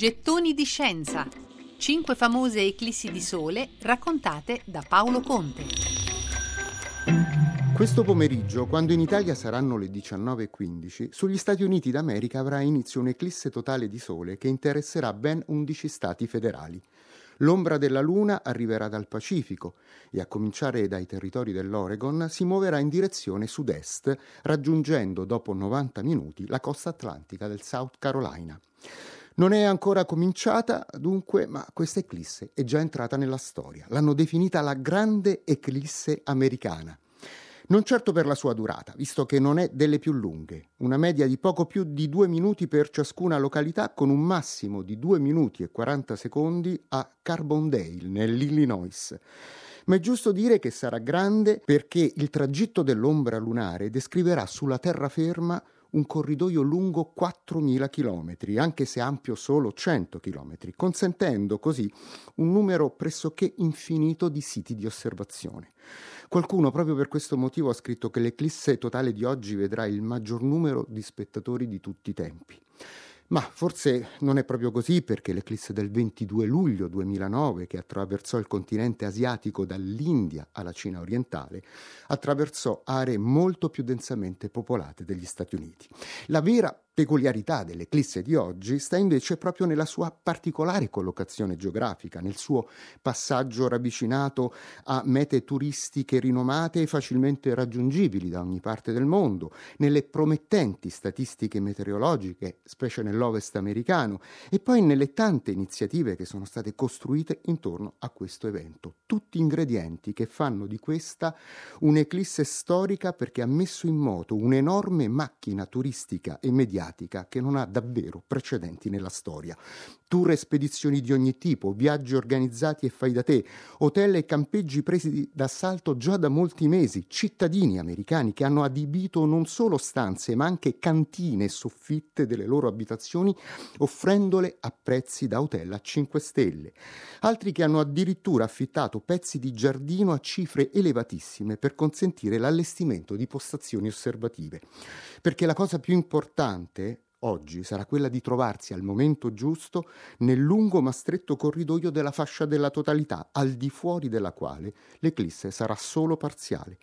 Gettoni di scienza. Cinque famose eclissi di sole raccontate da Paolo Conte. Questo pomeriggio, quando in Italia saranno le 19.15, sugli Stati Uniti d'America avrà inizio un'eclisse totale di sole che interesserà ben 11 stati federali. L'ombra della Luna arriverà dal Pacifico e a cominciare dai territori dell'Oregon si muoverà in direzione sud-est, raggiungendo dopo 90 minuti la costa atlantica del South Carolina. Non è ancora cominciata, dunque, ma questa eclisse è già entrata nella storia. L'hanno definita la grande eclisse americana. Non certo per la sua durata, visto che non è delle più lunghe, una media di poco più di due minuti per ciascuna località, con un massimo di due minuti e 40 secondi a Carbondale, nell'Illinois. Ma è giusto dire che sarà grande perché il tragitto dell'ombra lunare descriverà sulla terraferma un corridoio lungo 4.000 km, anche se ampio solo 100 km, consentendo così un numero pressoché infinito di siti di osservazione. Qualcuno proprio per questo motivo ha scritto che l'eclisse totale di oggi vedrà il maggior numero di spettatori di tutti i tempi. Ma forse non è proprio così perché l'eclisse del 22 luglio 2009, che attraversò il continente asiatico dall'India alla Cina orientale, attraversò aree molto più densamente popolate degli Stati Uniti. La vera peculiarità dell'eclisse di oggi sta invece proprio nella sua particolare collocazione geografica, nel suo passaggio ravvicinato a mete turistiche rinomate e facilmente raggiungibili da ogni parte del mondo, nelle promettenti statistiche meteorologiche, specie nell'ovest americano, e poi nelle tante iniziative che sono state costruite intorno a questo evento. Tutti ingredienti che fanno di questa un'eclisse storica perché ha messo in moto un'enorme macchina turistica e mediatica mediatica che non ha davvero precedenti nella storia. Tour e spedizioni di ogni tipo, viaggi organizzati e fai da te, hotel e campeggi presi d'assalto già da molti mesi, cittadini americani che hanno adibito non solo stanze ma anche cantine e soffitte delle loro abitazioni offrendole a prezzi da hotel a 5 stelle. Altri che hanno addirittura affittato pezzi di giardino a cifre elevatissime per consentire l'allestimento di postazioni osservative. Perché la cosa più importante importante oggi sarà quella di trovarsi al momento giusto nel lungo ma stretto corridoio della fascia della totalità, al di fuori della quale l'eclisse sarà solo parziale.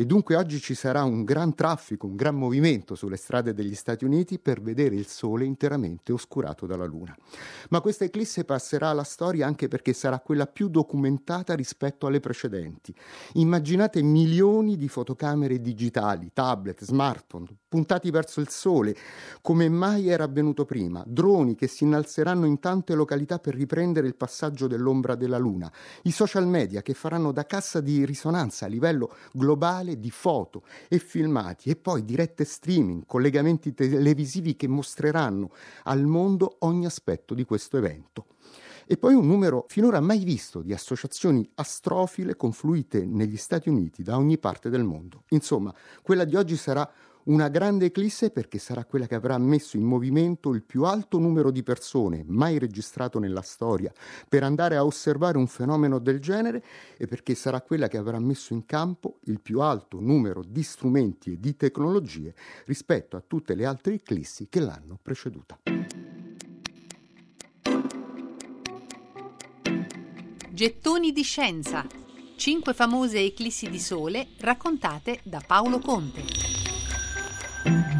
E dunque oggi ci sarà un gran traffico, un gran movimento sulle strade degli Stati Uniti per vedere il Sole interamente oscurato dalla Luna. Ma questa eclisse passerà alla storia anche perché sarà quella più documentata rispetto alle precedenti. Immaginate milioni di fotocamere digitali, tablet, smartphone, puntati verso il Sole, come mai era avvenuto prima, droni che si innalzeranno in tante località per riprendere il passaggio dell'ombra della Luna, i social media che faranno da cassa di risonanza a livello globale di foto e filmati e poi dirette streaming, collegamenti televisivi che mostreranno al mondo ogni aspetto di questo evento. E poi un numero finora mai visto di associazioni astrofile confluite negli Stati Uniti da ogni parte del mondo. Insomma, quella di oggi sarà una grande eclisse perché sarà quella che avrà messo in movimento il più alto numero di persone mai registrato nella storia per andare a osservare un fenomeno del genere e perché sarà quella che avrà messo in campo il più alto numero di strumenti e di tecnologie rispetto a tutte le altre eclissi che l'hanno preceduta. Gettoni di scienza. Cinque famose eclissi di sole raccontate da Paolo Conte. Thank you.